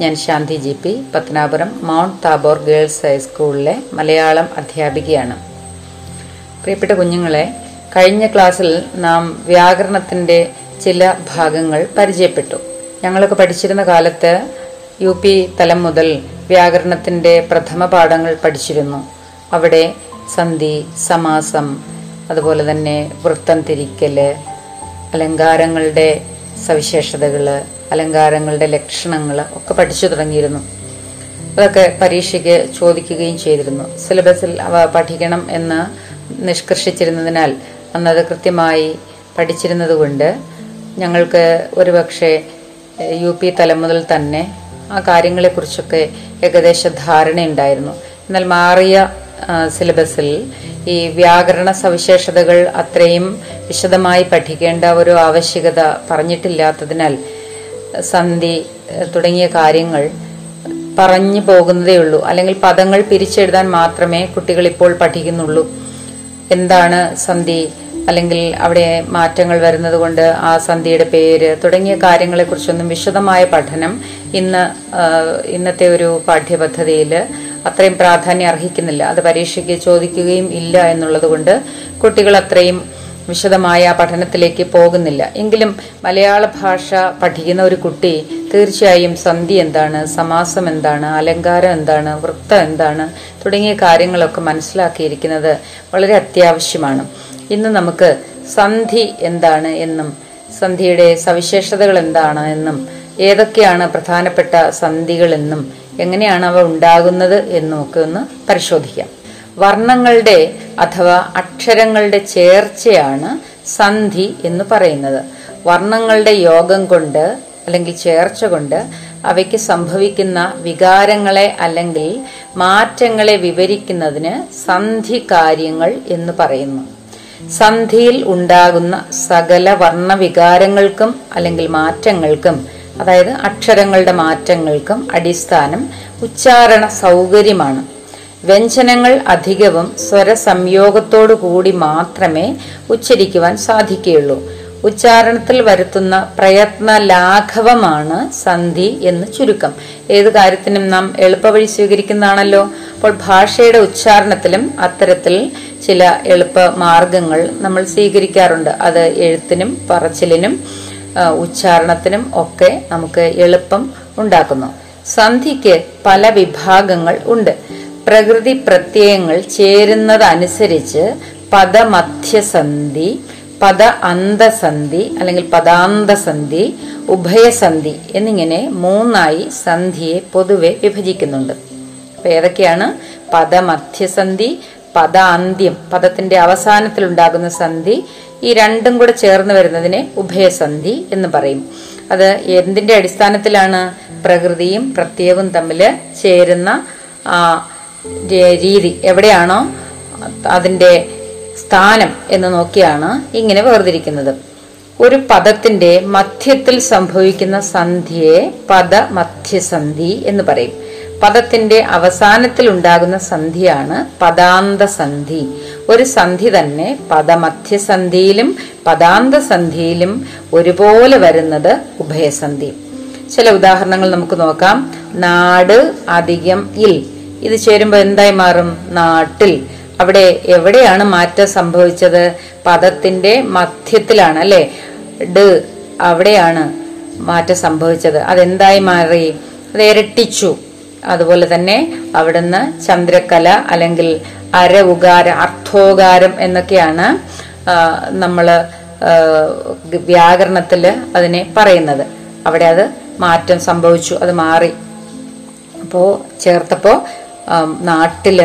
ഞാൻ Shanthi G P Pathanapuram Mount Tabor girls ഹൈസ്കൂളിലെ മലയാളം അധ്യാപികയാണ്. പ്രിയപ്പെട്ട കുഞ്ഞുങ്ങളെ കഴിഞ്ഞ ക്ലാസ്സിൽ നാം വ്യാകരണത്തിന്റെ ചില ഭാഗങ്ങൾ പരിചയപ്പെട്ടു. ഞങ്ങളൊക്കെ പഠിച്ചിരുന്ന കാലത്ത് യു പി തലം മുതൽ വ്യാകരണത്തിന്റെ പ്രഥമ പാഠങ്ങൾ പഠിച്ചിരുന്നു. അവിടെ സന്ധി സമാസം അതുപോലെ തന്നെ വൃത്തം തിരിക്കൽ അലങ്കാരങ്ങളുടെ സവിശേഷതകൾ അലങ്കാരങ്ങളുടെ ലക്ഷണങ്ങൾ ഒക്കെ പഠിച്ചു തുടങ്ങിയിരുന്നു. അതൊക്കെ പരീക്ഷയ്ക്ക് ചോദിക്കുകയും ചെയ്തിരുന്നു. സിലബസിൽ അവ പഠിക്കണം എന്ന് നിഷ്കർഷിച്ചിരുന്നതിനാൽ അന്നത് കൃത്യമായി പഠിച്ചിരുന്നതുകൊണ്ട് ഞങ്ങൾക്ക് ഒരുപക്ഷെ യു പി തലം മുതൽ തന്നെ ആ കാര്യങ്ങളെക്കുറിച്ചൊക്കെ ഏകദേശ ധാരണയുണ്ടായിരുന്നു. എന്നാൽ മാറിയ സിലബസിൽ ഈ വ്യാകരണ സവിശേഷതകൾ അത്രയും വിശദമായി പഠിക്കേണ്ട ഒരു ആവശ്യകത പറഞ്ഞിട്ടില്ലാത്തതിനാൽ സന്ധി തുടങ്ങിയ കാര്യങ്ങൾ പറഞ്ഞു പോകുന്നതേ ഉള്ളൂ. അല്ലെങ്കിൽ പദങ്ങൾ പിരിച്ചെഴുതാൻ മാത്രമേ കുട്ടികൾ ഇപ്പോൾ പഠിക്കുന്നുള്ളൂ. എന്താണ് സന്ധി? അല്ലെങ്കിൽ അവിടെ മാറ്റങ്ങൾ വരുന്നത് കൊണ്ട് ആ സന്ധിയുടെ പേര് തുടങ്ങിയ കാര്യങ്ങളെക്കുറിച്ചൊന്നും വിശദമായ പഠനം ഇന്ന് ഇന്നത്തെ ഒരു പാഠ്യപദ്ധതിയിൽ അത്രയും പ്രാധാന്യം അർഹിക്കുന്നില്ല. അത് പരീക്ഷയ്ക്ക് ചോദിക്കുകയും ഇല്ല എന്നുള്ളത് കൊണ്ട് കുട്ടികൾ അത്രയും വിശദമായ പഠനത്തിലേക്ക് പോകുന്നില്ല. എങ്കിലും മലയാള ഭാഷ പഠിക്കുന്ന ഒരു കുട്ടി തീർച്ചയായും സന്ധി എന്താണ് സമാസം എന്താണ് അലങ്കാരം എന്താണ് വൃത്തം എന്താണ് തുടങ്ങിയ കാര്യങ്ങളൊക്കെ മനസ്സിലാക്കിയിരിക്കുന്നത് വളരെ അത്യാവശ്യമാണ്. ഇന്ന് നമുക്ക് സന്ധി എന്താണ് എന്നും സന്ധിയുടെ സവിശേഷതകൾ എന്താണ് എന്നും ഏതൊക്കെയാണ് പ്രധാനപ്പെട്ട സന്ധികളെന്നും എങ്ങനെയാണ് അവ ഉണ്ടാകുന്നത് എന്നും ഒക്കെ ഒന്ന് പരിശോധിക്കാം. വർണങ്ങളുടെ അഥവാ അക്ഷരങ്ങളുടെ ചേർച്ചയാണ് സന്ധി എന്ന് പറയുന്നത്. വർണങ്ങളുടെ യോഗം കൊണ്ട് അല്ലെങ്കിൽ ചേർച്ച കൊണ്ട് അവയ്ക്ക് സംഭവിക്കുന്ന വികാരങ്ങളെ അല്ലെങ്കിൽ മാറ്റങ്ങളെ വിവരിക്കുന്നതിന് സന്ധി കാര്യങ്ങൾ എന്ന് പറയുന്നു. സന്ധിയിൽ ഉണ്ടാകുന്ന സകല വർണവികാരങ്ങൾക്കും അല്ലെങ്കിൽ മാറ്റങ്ങൾക്കും അതായത് അക്ഷരങ്ങളുടെ മാറ്റങ്ങൾക്കും അടിസ്ഥാനം ഉച്ചാരണ സൗകര്യമാണ്. വ്യഞ്ജനങ്ങൾ അധികവും സ്വരസംയോഗത്തോടു കൂടി മാത്രമേ ഉച്ചരിക്കുവാൻ സാധിക്കുകയുള്ളൂ. ഉച്ചാരണത്തിൽ വരുത്തുന്ന പ്രയത്ന ലാഘവമാണ് സന്ധി എന്ന് ചുരുക്കം. ഏത് കാര്യത്തിനും നാം എളുപ്പവഴി സ്വീകരിക്കുന്നതാണല്ലോ. അപ്പോൾ ഭാഷയുടെ ഉച്ചാരണത്തിലും അത്തരത്തിൽ ചില എളുപ്പ മാർഗങ്ങൾ നമ്മൾ സ്വീകരിക്കാറുണ്ട്. അത് എഴുത്തിനും പറച്ചിലിനും ഉച്ചാരണത്തിനും ഒക്കെ നമുക്ക് എളുപ്പം ഉണ്ടാക്കുന്നു. സന്ധിക്ക് പല വിഭാഗങ്ങൾ ഉണ്ട്. പ്രകൃതി പ്രത്യയങ്ങൾ ചേരുന്നതനുസരിച്ച് പദമധ്യസന്ധി പദ അന്തസന്ധി അല്ലെങ്കിൽ പദാന്തസന്ധി ഉഭയസന്ധി എന്നിങ്ങനെ മൂന്നായി സന്ധിയെ പൊതുവെ വിഭജിക്കുന്നുണ്ട്. അപ്പൊ ഏതൊക്കെയാണ്? പദമധ്യസന്ധി പദാന്ത്യം പദത്തിന്റെ അവസാനത്തിൽ ഉണ്ടാകുന്ന സന്ധി ഈ രണ്ടും കൂടെ ചേർന്ന് വരുന്നതിനെ ഉഭയസന്ധി എന്ന് പറയും. അത് എന്തിന്റെ അടിസ്ഥാനത്തിലാണ്? പ്രകൃതിയും പ്രത്യയവും തമ്മിൽ ചേരുന്ന രീതി എവിടെയാണോ അതിന്റെ സ്ഥാനം എന്ന് നോക്കിയാണ് ഇങ്ങനെ വേർതിരിക്കുന്നത്. ഒരു പദത്തിന്റെ മധ്യത്തിൽ സംഭവിക്കുന്ന സന്ധിയെ പദമധ്യസന്ധി എന്ന് പറയും. പദത്തിന്റെ അവസാനത്തിൽ ഉണ്ടാകുന്ന സന്ധിയാണ് പദാന്തസന്ധി. ഒരു സന്ധി തന്നെ പദമധ്യസന്ധിയിലും പദാന്തസന്ധിയിലും ഒരുപോലെ വരുന്നത് ഉഭയസന്ധി. ചില ഉദാഹരണങ്ങൾ നമുക്ക് നോക്കാം. നാട് അധികം ഇൽ. ഇത് ചേരുമ്പോൾ എന്തായി മാറും? നാട്ടിൽ. അവിടെ എവിടെയാണ് മാറ്റം സംഭവിച്ചത്? പദത്തിന്റെ മധ്യത്തിലാണ് അല്ലെ? ഡ് അവിടെയാണ് മാറ്റം സംഭവിച്ചത്. അതെന്തായി മാറി? അത് ഇരട്ടിച്ചു. അതുപോലെ തന്നെ അവിടുന്ന് ചന്ദ്രകല അല്ലെങ്കിൽ അര ഉകാര അർത്ഥോകാരം എന്നൊക്കെയാണ് നമ്മൾ വ്യാകരണത്തിൽ അതിനെ പറയുന്നത്. അവിടെ അത് മാറ്റം സംഭവിച്ചു അത് മാറി. അപ്പോ ചേർത്തപ്പോ നാട്ടിൽ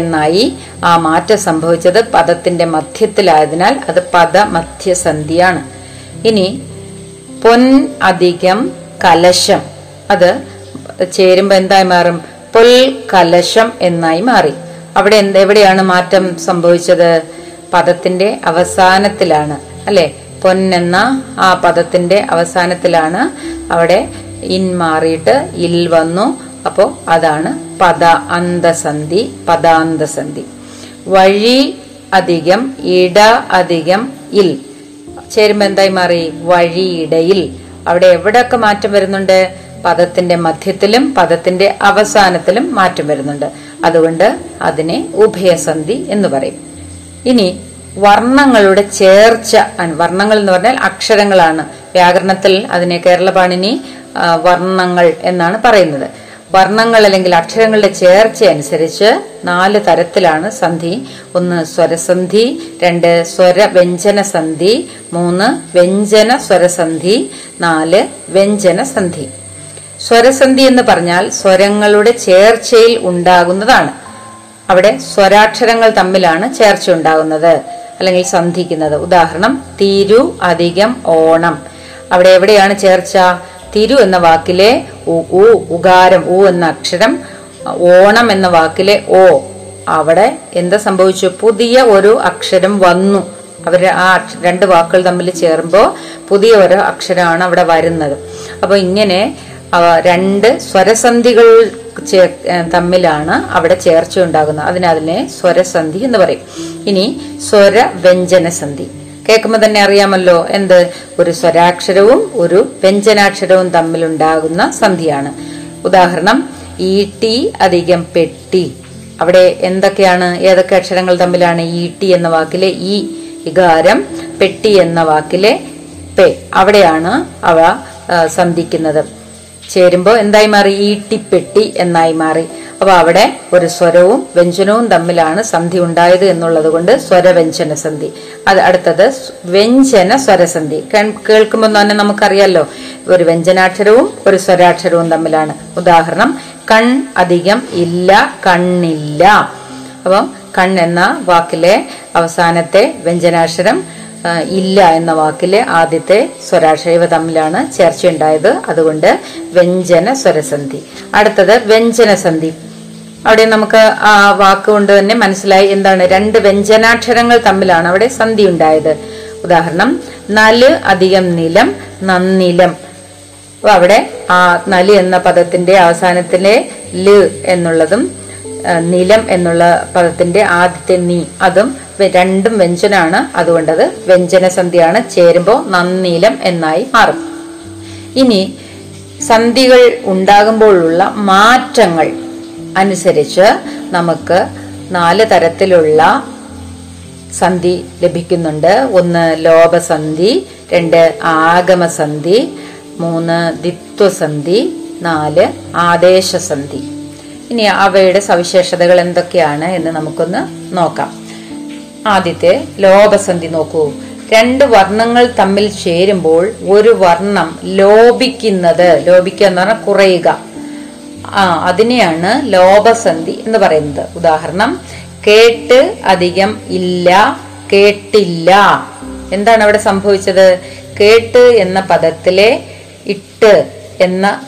ആ മാറ്റം സംഭവിച്ചത് പദത്തിന്റെ മധ്യത്തിലായതിനാൽ അത് പദമധ്യസന്ധിയാണ്. ഇനി പൊൻ അധികം കലശം. അത് ചേരുമ്പോൾ എന്തായി മാറും? പൊൽ കലശം എന്നായി മാറി. അവിടെ എവിടെയാണ് മാറ്റം സംഭവിച്ചത്? പദത്തിന്റെ അവസാനത്തിലാണ്. അല്ലെ? പൊൻ പൊന്നെന്ന ആ പദത്തിന്റെ അവസാനത്തിലാണ് അവിടെ ഇൻ മാറിയിട്ട് ഇൽ വന്നു. അപ്പോ അതാണ് പദ അന്തസന്ധി പദാന്തസന്ധി. വഴി അധികം ഇട അധികം ഇൽ. ചേരുമ്പോ എന്തായി മാറി? വഴിയിടയിൽ. അവിടെ എവിടെയൊക്കെ മാറ്റം വരുന്നുണ്ട്? പദത്തിന്റെ മധ്യത്തിലും പദത്തിന്റെ അവസാനത്തിലും മാറ്റം വരുന്നുണ്ട്. അതുകൊണ്ട് അതിനെ ഉഭയസന്ധി എന്ന് പറയും. ഇനി വർണങ്ങളുടെ ചേർച്ച വർണങ്ങൾ എന്ന് പറഞ്ഞാൽ അക്ഷരങ്ങളാണ്. വ്യാകരണത്തിൽ അതിനെ കേരള പാണിനി വർണങ്ങൾ എന്നാണ് പറയുന്നത്. വർണങ്ങൾ അല്ലെങ്കിൽ അക്ഷരങ്ങളുടെ ചേർച്ച അനുസരിച്ച് നാല് തരത്തിലാണ് സന്ധി. ഒന്ന് സ്വരസന്ധി രണ്ട് സ്വര വ്യഞ്ജന സന്ധി മൂന്ന് വ്യഞ്ജന സ്വരസന്ധി നാല് വ്യഞ്ജന സന്ധി സ്വരസന്ധി എന്ന് പറഞ്ഞാൽ സ്വരങ്ങളുടെ ചേർച്ചയിൽ ഉണ്ടാകുന്നതാണ്. അവിടെ സ്വരാക്ഷരങ്ങൾ തമ്മിലാണ് ചേർച്ച ഉണ്ടാകുന്നത് അല്ലെങ്കിൽ സന്ധിക്കുന്നത്. ഉദാഹരണം തിരു അധികം ഓണം. അവിടെ എവിടെയാണ് ചേർച്ച? തിരു എന്ന വാക്കിലെ ഉ ഉകാരം ഉ എന്ന അക്ഷരം ഓണം എന്ന വാക്കിലെ ഓ. അവിടെ എന്താ സംഭവിച്ചു? പുതിയ ഒരു അക്ഷരം വന്നു. അവർ ആ രണ്ട് വാക്കുകൾ തമ്മിൽ ചേരുമ്പോൾ പുതിയ ഒരു അക്ഷരമാണ് അവിടെ വരുന്നത്. അപ്പൊ ഇങ്ങനെ രണ്ട് സ്വരസന്ധികൾ തമ്മിലാണ് അവിടെ ചേർച്ച ഉണ്ടാകുന്നത് അതിനെ സ്വരസന്ധി എന്ന് പറയും. ഇനി സ്വര വ്യഞ്ജന സന്ധി കേൾക്കുമ്പോൾ തന്നെ അറിയാമല്ലോ എന്ത്? ഒരു സ്വരാക്ഷരവും ഒരു വ്യഞ്ജനാക്ഷരവും തമ്മിലുണ്ടാകുന്ന സന്ധിയാണ്. ഉദാഹരണം ഈ ടി അധികം പെട്ടി. അവിടെ എന്തൊക്കെയാണ് ഏതൊക്കെ അക്ഷരങ്ങൾ തമ്മിലാണ് ഈ ടി എന്ന വാക്കിലെ ഈ ഇകാരം പെട്ടി എന്ന വാക്കിലെ പെ. അവിടെയാണ് അവ സന്ധിക്കുന്നത്. ചേരുമ്പോൾ എന്തായി മാറി? ഈട്ടിപ്പെട്ടി എന്നായി മാറി. അപ്പൊ അവിടെ ഒരു സ്വരവും വ്യഞ്ജനവും തമ്മിലാണ് സന്ധി ഉണ്ടായത് എന്നുള്ളത് കൊണ്ട് സ്വരവ്യഞ്ജന സന്ധി. അത് അടുത്തത് വ്യഞ്ജന സ്വരസന്ധി. കേൾക്കുമ്പോൾ തന്നെ നമുക്കറിയാലോ ഒരു വ്യഞ്ജനാക്ഷരവും ഒരു സ്വരാക്ഷരവും തമ്മിലാണ്. ഉദാഹരണം കൺ അധികം ഇല്ല കണ്ണില്ല. അപ്പം കൺ എന്ന വാക്കിലെ അവസാനത്തെ വ്യഞ്ജനാക്ഷരം ഇല്ല എന്ന വാക്കിലെ ആദ്യത്തെ സ്വരാക്ഷര ഇവ തമ്മിലാണ് ചേർച്ചയുണ്ടായത്. അതുകൊണ്ട് വ്യഞ്ജന സ്വരസന്ധി. അടുത്തത് വ്യഞ്ജനസന്ധി അവിടെ നമുക്ക് ആ വാക്ക് കൊണ്ട് തന്നെ മനസ്സിലായി എന്താണ്. രണ്ട് വ്യഞ്ജനാക്ഷരങ്ങൾ തമ്മിലാണ് അവിടെ സന്ധി ഉണ്ടായത്. ഉദാഹരണം നൽ അധികം നിലം നന്നിലം. അപ്പൊ അവിടെ ആ നൽ എന്ന പദത്തിന്റെ അവസാനത്തിലെ ൽ എന്നുള്ളതും നിലം എന്നുള്ള പദത്തിന്റെ ആദ്യത്തെ നീ അതും രണ്ടും വ്യഞ്ജനാണ്. അതുകൊണ്ടത് വ്യഞ്ജനസന്ധിയാണ് ചേരുമ്പോൾ നന്നീലം എന്നായി മാറും. ഇനി സന്ധികൾ ഉണ്ടാകുമ്പോഴുള്ള മാറ്റങ്ങൾ അനുസരിച്ച് നമുക്ക് നാല് തരത്തിലുള്ള സന്ധി ലഭിക്കുന്നുണ്ട്. ഒന്ന് ലോപസന്ധി രണ്ട് ആഗമസന്ധി മൂന്ന് ദിത്വസന്ധി നാല് ആദേശസന്ധി. ഇനി അവയുടെ സവിശേഷതകൾ എന്തൊക്കെയാണ് എന്ന് നമുക്കൊന്ന് നോക്കാം. ആദ്യത്തെ ലോപസന്ധി നോക്കൂ. രണ്ട് വർണങ്ങൾ തമ്മിൽ ചേരുമ്പോൾ ഒരു വർണം ലോപിക്കുന്നത് ലോപിക്കുക എന്ന് പറഞ്ഞാൽ കുറയുക. ആ അതിനെയാണ് ലോപസന്ധി എന്ന് പറയുന്നത്. ഉദാഹരണം കേട്ട് അധികം ഇല്ല കേട്ടില്ല. എന്താണ് അവിടെ സംഭവിച്ചത്? കേട്ട് എന്ന പദത്തിലെ ഇട്ട് എന്ന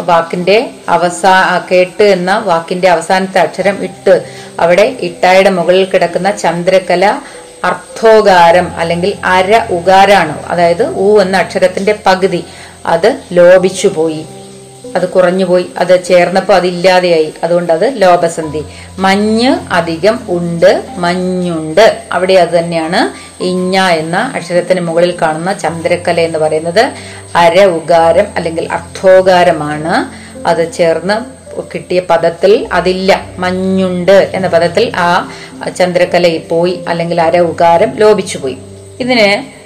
വാക്കിന്റെ അവസാ കേട്ട് എന്ന വാക്കിന്റെ അവസാനത്തെ അക്ഷരം ഇട്ട്. അവിടെ ഇട്ടായുടെ മുകളിൽ കിടക്കുന്ന ചന്ദ്രകല അർത്ഥോകാരം അല്ലെങ്കിൽ അര ഉകാരാണ്. അതായത് ഊ എന്ന അക്ഷരത്തിന്റെ പകുതി. അത് ലോപിച്ചു പോയി അത് കുറഞ്ഞുപോയി. അത് ചേർന്നപ്പോൾ അതില്ലാതെയായി അതുകൊണ്ട് അത് ലോപസന്ധി. മഞ്ഞ് അധികം ഉണ്ട് മഞ്ഞുണ്ട്. അവിടെ അത് തന്നെയാണ് ഇഞ്ഞ എന്ന അക്ഷരത്തിന് മുകളിൽ കാണുന്ന ചന്ദ്രക്കല എന്ന് പറയുന്നത്. അര ഉകാരം അല്ലെങ്കിൽ അർത്ഥോകാരമാണ്. അത് ചേർന്ന് കിട്ടിയ പദത്തിൽ അതില്ല മഞ്ഞുണ്ട് എന്ന പദത്തിൽ ആ ചന്ദ്രക്കല പോയി അല്ലെങ്കിൽ അര ഉകാരം ലോപിച്ചു പോയി ഇതിന്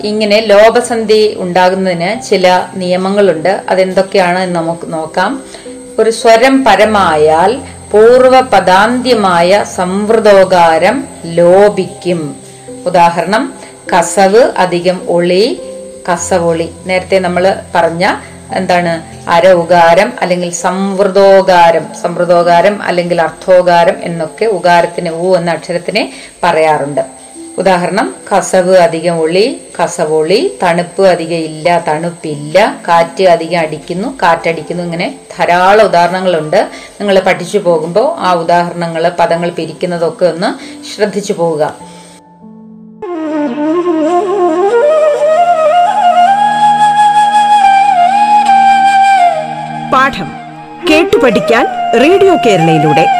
ഇങ്ങനെ ലോപസന്ധി ഉണ്ടാകുന്നതിന് ചില നിയമങ്ങളുണ്ട്. അതെന്തൊക്കെയാണ് എന്ന് നമുക്ക് നോക്കാം. ഒരു സ്വരം പരമായാൽ പൂർവ പദാന്ത്യമായ സംവൃതോകാരം ലോപിക്കും. ഉദാഹരണം കസവ് അധികം ഒളി കസവൊളി. നേരത്തെ നമ്മൾ പറഞ്ഞ എന്താണ് അര ഉകാരം അല്ലെങ്കിൽ സംവൃതോകാരം. സംവൃതോകാരം അല്ലെങ്കിൽ അർത്ഥോകാരം എന്നൊക്കെ ഉകാരത്തിന് ഊ എന്ന അക്ഷരത്തിനെ പറയാറുണ്ട്. ഉദാഹരണം കസവ് അധികം ഒളി കസവൊളി തണുപ്പ് അധികം ഇല്ല തണുപ്പില്ല കാറ്റ് അധികം അടിക്കുന്നു കാറ്റടിക്കുന്നു ഇങ്ങനെ ധാരാളം ഉദാഹരണങ്ങളുണ്ട്. നിങ്ങൾ പഠിച്ചു പോകുമ്പോൾ ആ ഉദാഹരണങ്ങൾ പദങ്ങൾ പിരിക്കുന്നതൊക്കെ ഒന്ന് ശ്രദ്ധിച്ചു പോവുക. പാഠം കേട്ടു പഠിക്കാൻ റേഡിയോ കേരളയിലൂടെ.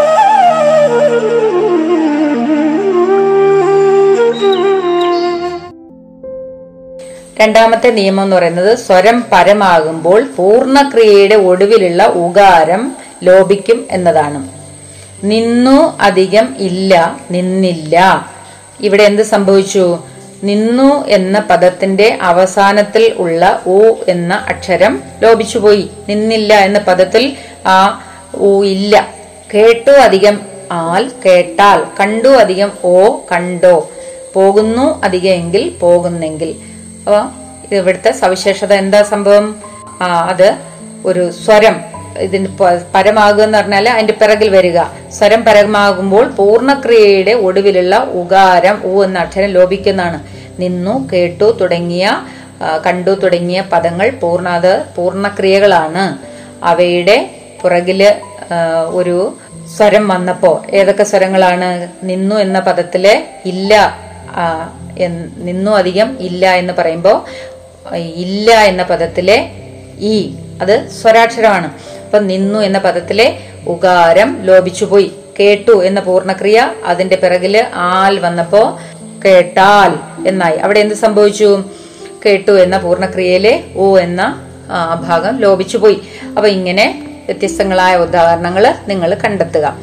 രണ്ടാമത്തെ നിയമം എന്ന് പറയുന്നത് സ്വരം പരമാകുമ്പോൾ പൂർണക്രിയയുടെ ഒടുവിലുള്ള ഉകാരം ലോപിക്കും എന്നതാണ്. നിന്നു അധികം ഇല്ല നിന്നില്ല. ഇവിടെ എന്ത് സംഭവിച്ചു? നിന്നു എന്ന പദത്തിന്റെ അവസാനത്തിൽ ഉള്ള ഉ എന്ന അക്ഷരം ലോപിച്ചുപോയി. നിന്നില്ല എന്ന പദത്തിൽ ആ ഉ ഇല്ല. കേട്ടു അധികം ആൽ കേട്ടാൽ കണ്ടു അധികം ഓ കണ്ടോ. പോകുന്നു അധികം എങ്കിൽ പോകുന്നെങ്കിൽ. അപ്പൊ ഇവിടുത്തെ സവിശേഷത എന്താ സംഭവം? അത് ഒരു സ്വരം. ഇതിന് പരമാകുക എന്ന് പറഞ്ഞാൽ അതിന്റെ പിറകിൽ വരിക. സ്വരം പരമാകുമ്പോൾ പൂർണക്രിയയുടെ ഒടുവിലുള്ള ഉകാരം ഊ എന്ന അക്ഷരം ലോപിക്കുന്നതാണ്. നിന്നു കേട്ടു തുടങ്ങിയ കണ്ടു തുടങ്ങിയ പദങ്ങൾ പൂർണ പൂർണക്രിയകളാണ്. അവയുടെ പുറകിൽ ഒരു സ്വരം വന്നപ്പോ ഏതൊക്കെ സ്വരങ്ങളാണ് നിന്നു എന്ന പദത്തിലെ ഇല്ല നിന്നു അധികം ഇല്ല എന്ന് പറയുമ്പോൾ ഇല്ല എന്ന പദത്തിലെ ഈ അത് സ്വരാക്ഷരമാണ്. അപ്പൊ നിന്നു എന്ന പദത്തിലെ ഉകാരം ലോപിച്ചുപോയി കേട്ടു എന്ന പൂർണക്രിയ അതിന്റെ പിറകിൽ ആൽ വന്നപ്പോ കേട്ടാൽ എന്നായി. അവിടെ എന്ത് സംഭവിച്ചു? കേട്ടു എന്ന പൂർണക്രിയയിലെ ഓ എന്ന ഭാഗം ലോപിച്ചുപോയി അപ്പൊ ഇങ്ങനെ വ്യത്യസ്തങ്ങളായ ഉദാഹരണങ്ങൾ നിങ്ങൾ കണ്ടെത്തുക.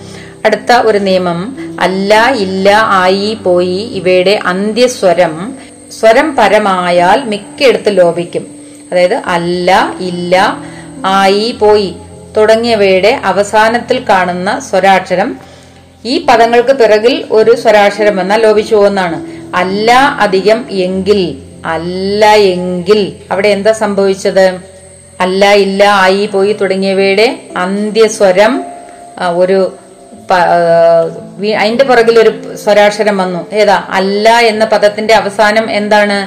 അടുത്ത ഒരു നിയമം അല്ല ഇല്ല ആയി പോയി ഇവയുടെ അന്ത്യസ്വരം. സ്വരം പരമായാൽ മിക്കയിടത്ത് ലോപിക്കും. അതായത് അല്ല ഇല്ല ആയി പോയി തുടങ്ങിയവയുടെ അവസാനത്തിൽ കാണുന്ന സ്വരാക്ഷരം. ഈ പദങ്ങൾക്ക് പിറകിൽ ഒരു സ്വരാക്ഷരം എന്നാൽ ലോപിച്ചു പോകുന്നതാണ്. അല്ല അധികം എങ്കിൽ അല്ല എങ്കിൽ. അവിടെ എന്താ സംഭവിച്ചത്? അല്ല ഇല്ല ആയി പോയി തുടങ്ങിയവയുടെ അന്ത്യസ്വരം ഒരു അതിന്റെ പുറകിൽ ഒരു സ്വരാക്ഷരം വന്നു. ഏതാ? അല്ല എന്ന പദത്തിന്റെ അവസാനം എന്താണ്?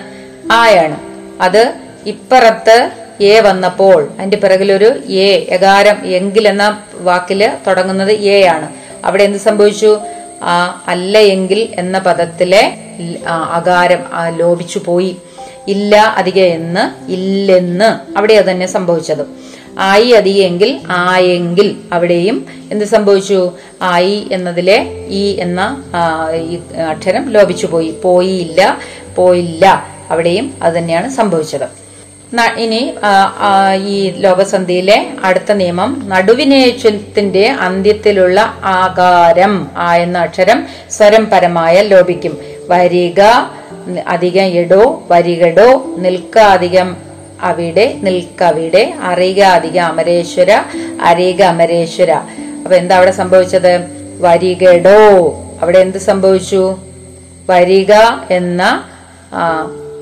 ആയാണ്. അത് ഇപ്പറത്ത് എ വന്നപ്പോൾ അതിന്റെ പിറകിലൊരു എ എകാരം എങ്കിൽ എന്ന വാക്കിൽ തുടങ്ങുന്നത് എ ആണ്. അവിടെ എന്ത് സംഭവിച്ചു? ആ അല്ല എങ്കിൽ എന്ന പദത്തിലെ അകാരം ലോപിച്ചു പോയി. ഇല്ല അധിക എന്ന് ഇല്ലെന്ന്. അവിടെ തന്നെ സംഭവിച്ചത്. ആയി അധികെങ്കിൽ ആയെങ്കിൽ അവിടെയും എന്ത് സംഭവിച്ചു? ആയി എന്നതിലെ ഈ എന്ന അക്ഷരം ലോപിച്ചു പോയി. പോയില്ല പോയില്ല. അവിടെയും അത് തന്നെയാണ് സംഭവിച്ചത്. ഇനി ഈ ലോകസന്ധിയിലെ അടുത്ത നിയമം നടുവിനേച്ചത്തിന്റെ അന്ത്യത്തിലുള്ള ആകാരം ആ എന്ന അക്ഷരം സ്വരം പരമായ ലോപിക്കും. വരിക അധികം എടോ വരികടോ നിൽക്കാധികം അവിടെ നിൽക്കവിടെ അറിയുക അധികം അമരേശ്വര അറിയുക അമരേശ്വര. അപ്പൊ എന്താ അവിടെ സംഭവിച്ചത്? വരികടോ. അവിടെ എന്ത് സംഭവിച്ചു? വരിക എന്ന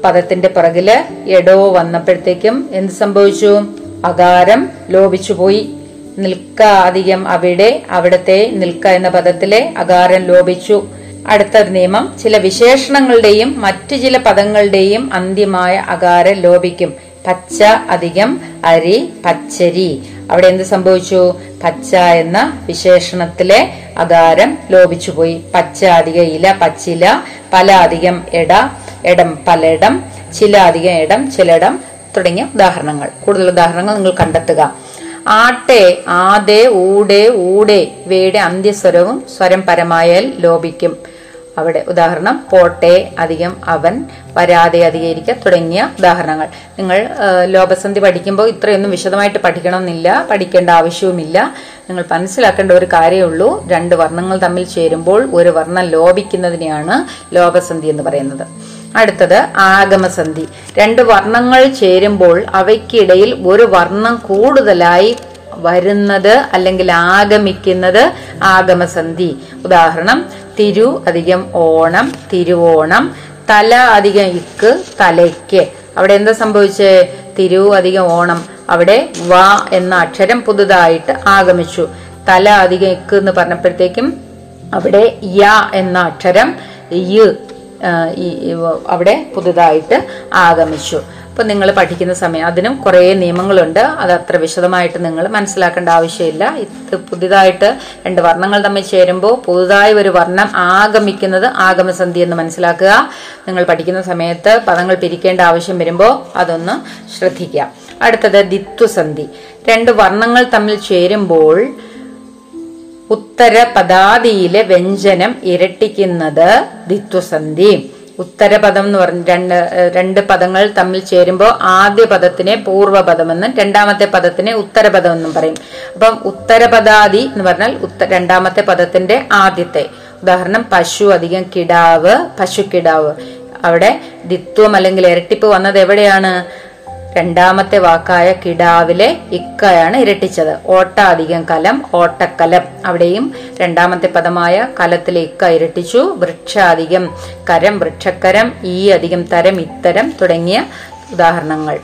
പദത്തിന്റെ പിറകിൽ എടോ വന്നപ്പോഴത്തേക്കും എന്ത് സംഭവിച്ചു? അകാരം ലോപിച്ചു പോയി. നിൽക്ക അധികം അവിടെ അവിടത്തെ നിൽക്ക എന്ന പദത്തിലെ അകാരം ലോപിച്ചു. അടുത്ത നിയമം. ചില വിശേഷണങ്ങളുടെയും മറ്റു ചില പദങ്ങളുടെയും അന്ത്യമായ അകാരം ലോപിക്കും. പച്ച അധികം അരി പച്ചരി. അവിടെ എന്ത് സംഭവിച്ചു? പച്ച എന്ന വിശേഷണത്തിലെ അകാരം ലോപിച്ചുപോയി. പച്ച അധികം ഇല പച്ചില പല അധികം എട എടം പലയിടം ചില അധികം ഇടം ചിലടം തുടങ്ങിയ ഉദാഹരണങ്ങൾ. കൂടുതൽ ഉദാഹരണങ്ങൾ നിങ്ങൾ കണ്ടെത്തുക. ആട്ടെ ആദേ ഊടെ ഊടെ ഇവയുടെ അന്ത്യസ്വരവും സ്വരം പരമായാൽ ലോപിക്കും. അവിടെ ഉദാഹരണം പോട്ടെ അധികം അവൻ വരാതെ അധികരിക്ക തുടങ്ങിയ ഉദാഹരണങ്ങൾ. നിങ്ങൾ ലോപസന്ധി പഠിക്കുമ്പോൾ ഇത്രയൊന്നും വിശദമായിട്ട് പഠിക്കണമെന്നില്ല പഠിക്കേണ്ട ആവശ്യവുമില്ല. നിങ്ങൾ മനസ്സിലാക്കേണ്ട ഒരു കാര്യമുള്ളൂ രണ്ട് വർണങ്ങൾ തമ്മിൽ ചേരുമ്പോൾ ഒരു വർണം ലോപിക്കുന്നതിനെയാണ് ലോപസന്ധി എന്ന് പറയുന്നത്. അടുത്തത് ആഗമസന്ധി. രണ്ട് വർണങ്ങൾ ചേരുമ്പോൾ അവയ്ക്കിടയിൽ ഒരു വർണം കൂടുതലായി വരുന്നത് അല്ലെങ്കിൽ ആഗമിക്കുന്നത് ആഗമസന്ധി. ഉദാഹരണം തിരു അധികം ഓണം തിരുവോണം തല അധികം ഇക്ക് തലയ്ക്ക്. അവിടെ എന്താ സംഭവിച്ചേ? തിരു അധികം ഓണം. അവിടെ വ എന്ന അക്ഷരം പുതുതായിട്ട് ആഗമിച്ചു. തല അധികം ഇക്ക് എന്ന് പറഞ്ഞപ്പോഴത്തേക്കും അവിടെ യ എന്ന അക്ഷരം യ് ഈ അവിടെ പുതുതായിട്ട് ആഗമിച്ചു. അപ്പൊ നിങ്ങൾ പഠിക്കുന്ന സമയം അതിനും കുറേ നിയമങ്ങളുണ്ട്. അത് അത്ര വിശദമായിട്ട് നിങ്ങൾ മനസ്സിലാക്കേണ്ട ആവശ്യമില്ല. ഇത് പുതിയതായിട്ട് രണ്ട് വർണങ്ങൾ തമ്മിൽ ചേരുമ്പോൾ പുതുതായി ഒരു വർണം ആഗമിക്കുന്നത് ആഗമസന്ധി എന്ന് മനസ്സിലാക്കുക. നിങ്ങൾ പഠിക്കുന്ന സമയത്ത് പദങ്ങൾ പിരിക്കേണ്ട ആവശ്യം വരുമ്പോൾ അതൊന്ന് ശ്രദ്ധിക്കുക. അടുത്തത് ദിത്വസന്ധി. രണ്ട് വർണങ്ങൾ തമ്മിൽ ചേരുമ്പോൾ ഉത്തര പദാദിയിലെ വ്യഞ്ജനം ഇരട്ടിക്കുന്നത് ദിത്വസന്ധി ഉത്തരപദം എന്ന് പറഞ്ഞ രണ്ട് രണ്ട് പദങ്ങൾ തമ്മിൽ ചേരുമ്പോൾ ആദ്യ പദത്തിനെ പൂർവപദമെന്നും രണ്ടാമത്തെ പദത്തിനെ ഉത്തരപദം എന്നും പറയും. അപ്പം ഉത്തരപദാദി എന്ന് പറഞ്ഞാൽ രണ്ടാമത്തെ പദത്തിന്റെ ആദ്യത്തെ. ഉദാഹരണം പശു അധികം കിടാവ് പശു കിടാവ് അവിടെ ദിത്വം അല്ലെങ്കിൽ ഇരട്ടിപ്പ് വന്നത് എവിടെയാണ്? രണ്ടാമത്തെ വാക്കായ കിടാവിലെ ഇക്കയാണ് ഇരട്ടിച്ചത്. ഓട്ട അധികം കലം ഓട്ടക്കലം. അവിടെയും രണ്ടാമത്തെ പദമായ കലത്തിലെ ഇക്ക ഇരട്ടിച്ചു. വൃക്ഷാധികം കരം വൃക്ഷക്കരം ഈ അധികം തരം ഇത്തരം തുടങ്ങിയ ഉദാഹരണങ്ങൾ.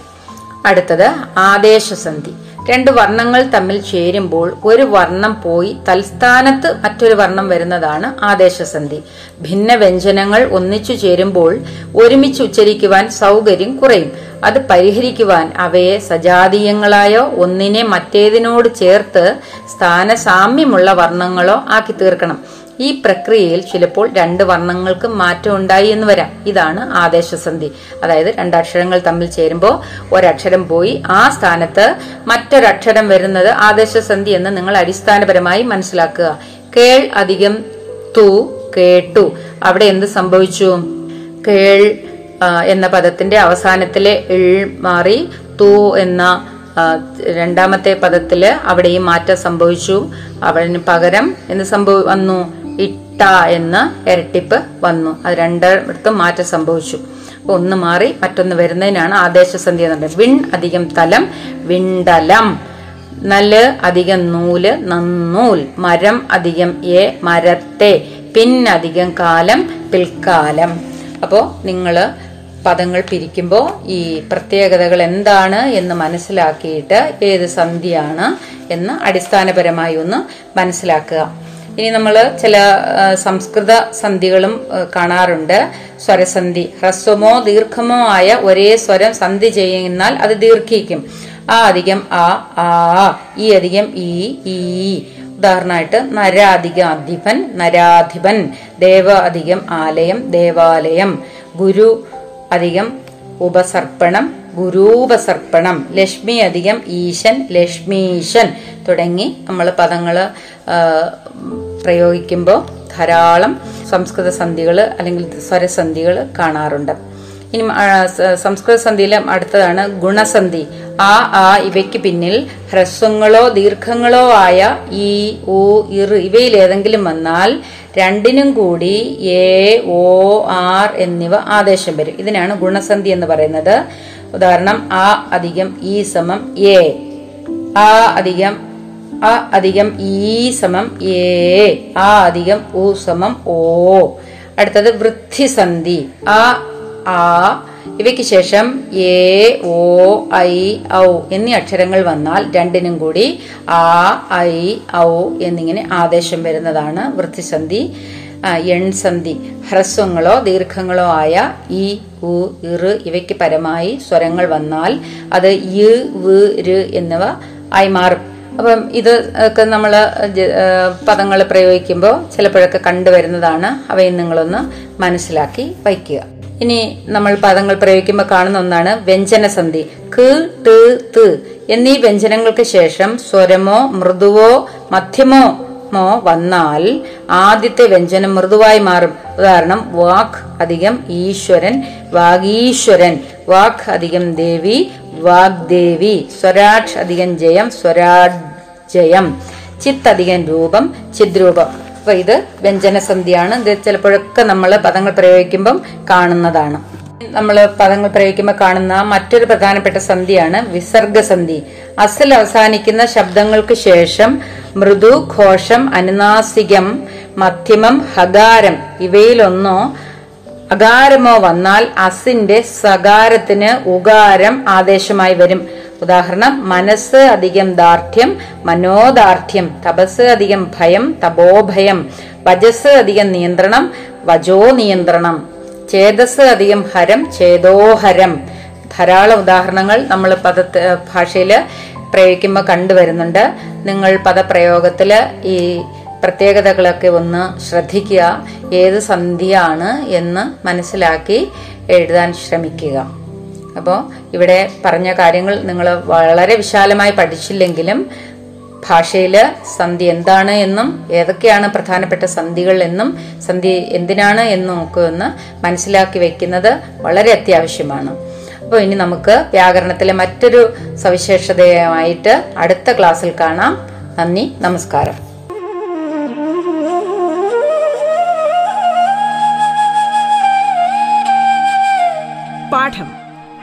അടുത്തത് ആദേശസന്ധി. രണ്ട് വർണങ്ങൾ തമ്മിൽ ചേരുമ്പോൾ ഒരു വർണം പോയി തൽസ്ഥാനത്ത് മറ്റൊരു വർണം വരുന്നതാണ് ആദേശസന്ധി. ഭിന്ന വ്യഞ്ജനങ്ങൾ ഒന്നിച്ചു ചേരുമ്പോൾ ഒരുമിച്ച് ഉച്ചരിക്കുവാൻ സൗകര്യം കുറയും. അത് പരിഹരിക്കുവാൻ അവയെ സജാതീയങ്ങളായോ ഒന്നിനെ മറ്റേതിനോട് ചേർത്ത് സ്ഥാനസാമ്യമുള്ള വർണങ്ങളോ ആക്കി തീർക്കണം. ഈ പ്രക്രിയയിൽ ചിലപ്പോൾ രണ്ട് വർണങ്ങൾക്കും മാറ്റം ഉണ്ടായി എന്ന് വരാം. ഇതാണ് ആദേശസന്ധി. അതായത് രണ്ടക്ഷരങ്ങൾ തമ്മിൽ ചേരുമ്പോൾ ഒരക്ഷരം പോയി ആ സ്ഥാനത്ത് മറ്റൊരക്ഷരം വരുന്നത് ആദേശസന്ധി എന്ന് നിങ്ങൾ അടിസ്ഥാനപരമായി മനസ്സിലാക്കുക. കേൾ അധികം തു കേട്ടു. അവിടെ എന്ത് സംഭവിച്ചു? കേൾ എന്ന പദത്തിന്റെ അവസാനത്തിലെ ഇൾ മാറി തു എന്ന രണ്ടാമത്തെ പദത്തിൽ അവിടെയും മാറ്റം സംഭവിച്ചു. അവന് പകരം എന്ത് സംഭവ വന്നു? ഇട്ട എന്ന ഇരട്ടിപ്പ് വന്നു. അത് രണ്ടിടത്തും മാറ്റം സംഭവിച്ചു. ഒന്ന് മാറി മറ്റൊന്ന് വരുന്നതിനാണ് ആദേശസന്ധി എന്ന് പറയുന്നത്. വിൺ അധികം തലം വിണ്ടലം. നൽ അധികം നൂൽ നന്നൂൽ. മരം അധികം എ മരത്തെ. പിൻ അധികം കാലം പിൽക്കാലം. അപ്പോ നിങ്ങൾ പദങ്ങൾ പിരിക്കുമ്പോൾ ഈ പ്രത്യേകതകൾ എന്താണ് എന്ന് മനസ്സിലാക്കിയിട്ട് ഏത് സന്ധിയാണ് എന്ന് അടിസ്ഥാനപരമായി ഒന്ന് മനസ്സിലാക്കുക. ഇനി നമ്മൾ ചില സംസ്കൃത സന്ധികളും കാണാറുണ്ട്. സ്വരസന്ധി. ഹ്രസ്വമോ ദീർഘമോ ആയ ഒരേ സ്വരം സന്ധി ചെയ്യുന്നാൽ അത് ദീർഘിക്കും. ആ അധികം ആ ആ ഈ അധികം ഈ ഈ. ഉദാഹരണമായിട്ട് നരാധിക അധിപൻ നരാധിപൻ. ദേവ അധികം ആലയം ദേവാലയം. ഗുരു അധികം ഉപസർപ്പണം ഗുരൂപസർപ്പണം ലക്ഷ്മി അധികം ഈശൻ ലക്ഷ്മീശൻ തുടങ്ങി നമ്മൾ പദങ്ങൾ പ്രയോഗിക്കുമ്പോൾ ധാരാളം സംസ്കൃത സന്ധികൾ അല്ലെങ്കിൽ സ്വരസന്ധികൾ കാണാറുണ്ട്. ഇനി സംസ്കൃത സന്ധിയിലും അടുത്തതാണ് ഗുണസന്ധി. ആ ആ ഇവയ്ക്ക് പിന്നിൽ ഹ്രസ്വങ്ങളോ ദീർഘങ്ങളോ ആയ ഈ ഇർ ഇവയിൽ ഏതെങ്കിലും വന്നാൽ രണ്ടിനും കൂടി എ ഓ ആർ എന്നിവ ആദേശം വരും. ഇതിനാണ് ഗുണസന്ധി എന്ന് പറയുന്നത്. ഉദാഹരണം ആ അധികം ഈ സമം എ. ആ അധികം അ അധികം ഈ സമം എ. ആ അധികം ഉ സമം ഓ അടുത്തത് വൃദ്ധിസന്ധി. ആ ആ ഇവയ്ക്ക് ശേഷം എ ഓ ഐ ഔ എന്നീ അക്ഷരങ്ങൾ വന്നാൽ രണ്ടിനും കൂടി ആ ഐ ഔ എന്നിങ്ങനെ ആദേശം വരുന്നതാണ് വൃത്തിസന്ധി. എൺസന്ധി. ഹ്രസ്വങ്ങളോ ദീർഘങ്ങളോ ആയ ഇ ഉ ഇറ് ഇവയ്ക്ക് പരമായി സ്വരങ്ങൾ വന്നാൽ അത് ഇ വ് എന്നിവ ആയി മാറും. അപ്പം ഇത് ഒക്കെ നമ്മൾ പദങ്ങൾ പ്രയോഗിക്കുമ്പോൾ ചിലപ്പോഴൊക്കെ കണ്ടുവരുന്നതാണ്. അവയും നിങ്ങളൊന്ന് മനസ്സിലാക്കി വയ്ക്കുക. ഇനി നമ്മൾ പദങ്ങൾ പ്രയോഗിക്കുമ്പോൾ കാണുന്ന ഒന്നാണ് വ്യഞ്ജനസന്ധി. ക് ട് ത് എന്നീ വ്യഞ്ജനങ്ങൾക്ക് ശേഷം സ്വരമോ മൃദുവോ മധ്യമോ മോ വന്നാൽ ആദ്യത്തെ വ്യഞ്ജനം മൃദുവായി മാറും. ഉദാഹരണം വാക് അധികം ഈശ്വരൻ വാഗീശ്വരൻ വാക് അധികം ദേവി വാഗ്ദേവി സ്വരാക്ഷ് അധികം ജയം സ്വരാജയം ജയം. ചിത്ത് അധികം രൂപം ചിദ്രൂപം. അപ്പൊ ഇത് വ്യഞ്ജനസന്ധിയാണ് ഇത് ചിലപ്പോഴൊക്കെ നമ്മൾ പദങ്ങൾ പ്രയോഗിക്കുമ്പം കാണുന്നതാണ്. നമ്മൾ പദങ്ങൾ പ്രയോഗിക്കുമ്പോൾ കാണുന്ന മറ്റൊരു പ്രധാനപ്പെട്ട സന്ധിയാണ് വിസർഗസന്ധി അസൽ അവസാനിക്കുന്ന ശബ്ദങ്ങൾക്ക് ശേഷം മൃദു ഘോഷം അനുനാസികം മധ്യമം ഹകാരം ഇവയിലൊന്നോ അകാരമോ വന്നാൽ അസിന്റെ സകാരത്തിന് ഉകാരം ആദേശമായി വരും. ഉദാഹരണം മനസ്സ് അധികം ദാർഢ്യം മനോദാർഢ്യം തപസ് അധികം ഭയം തപോഭയം വജസ് അധികം നിയന്ത്രണം വജോ നിയന്ത്രണം ചേതസ് അധികം ഹരം ചേതോഹരം. ധാരാളം ഉദാഹരണങ്ങൾ നമ്മൾ പദ ഭാഷയിൽ പ്രയോഗിക്കുമ്പോൾ കണ്ടുവരുന്നുണ്ട്. നിങ്ങൾ പദപ്രയോഗത്തിൽ ഈ പ്രത്യേകതകളൊക്കെ ഒന്ന് ശ്രദ്ധിക്കുക. ഏത് സന്ധിയാണ് എന്ന് മനസ്സിലാക്കി എഴുതാൻ ശ്രമിക്കുക. അപ്പോൾ ഇവിടെ പറഞ്ഞ കാര്യങ്ങൾ നിങ്ങൾ വളരെ വിശാലമായി പഠിച്ചില്ലെങ്കിലും ഭാഷയിൽ സന്ധി എന്താണ് എന്നും ഏതൊക്കെയാണ് പ്രധാനപ്പെട്ട സന്ധികൾ എന്നും സന്ധി എന്തിനാണ് എന്നും ഒക്കെ ഒന്ന് മനസ്സിലാക്കി വെക്കുന്നത് വളരെ അത്യാവശ്യമാണ്. അപ്പോൾ ഇനി നമുക്ക് വ്യാകരണത്തിലെ മറ്റൊരു സവിശേഷതയുമായിട്ട് അടുത്ത ക്ലാസ്സിൽ കാണാം. നന്ദി നമസ്കാരം. പാഠം.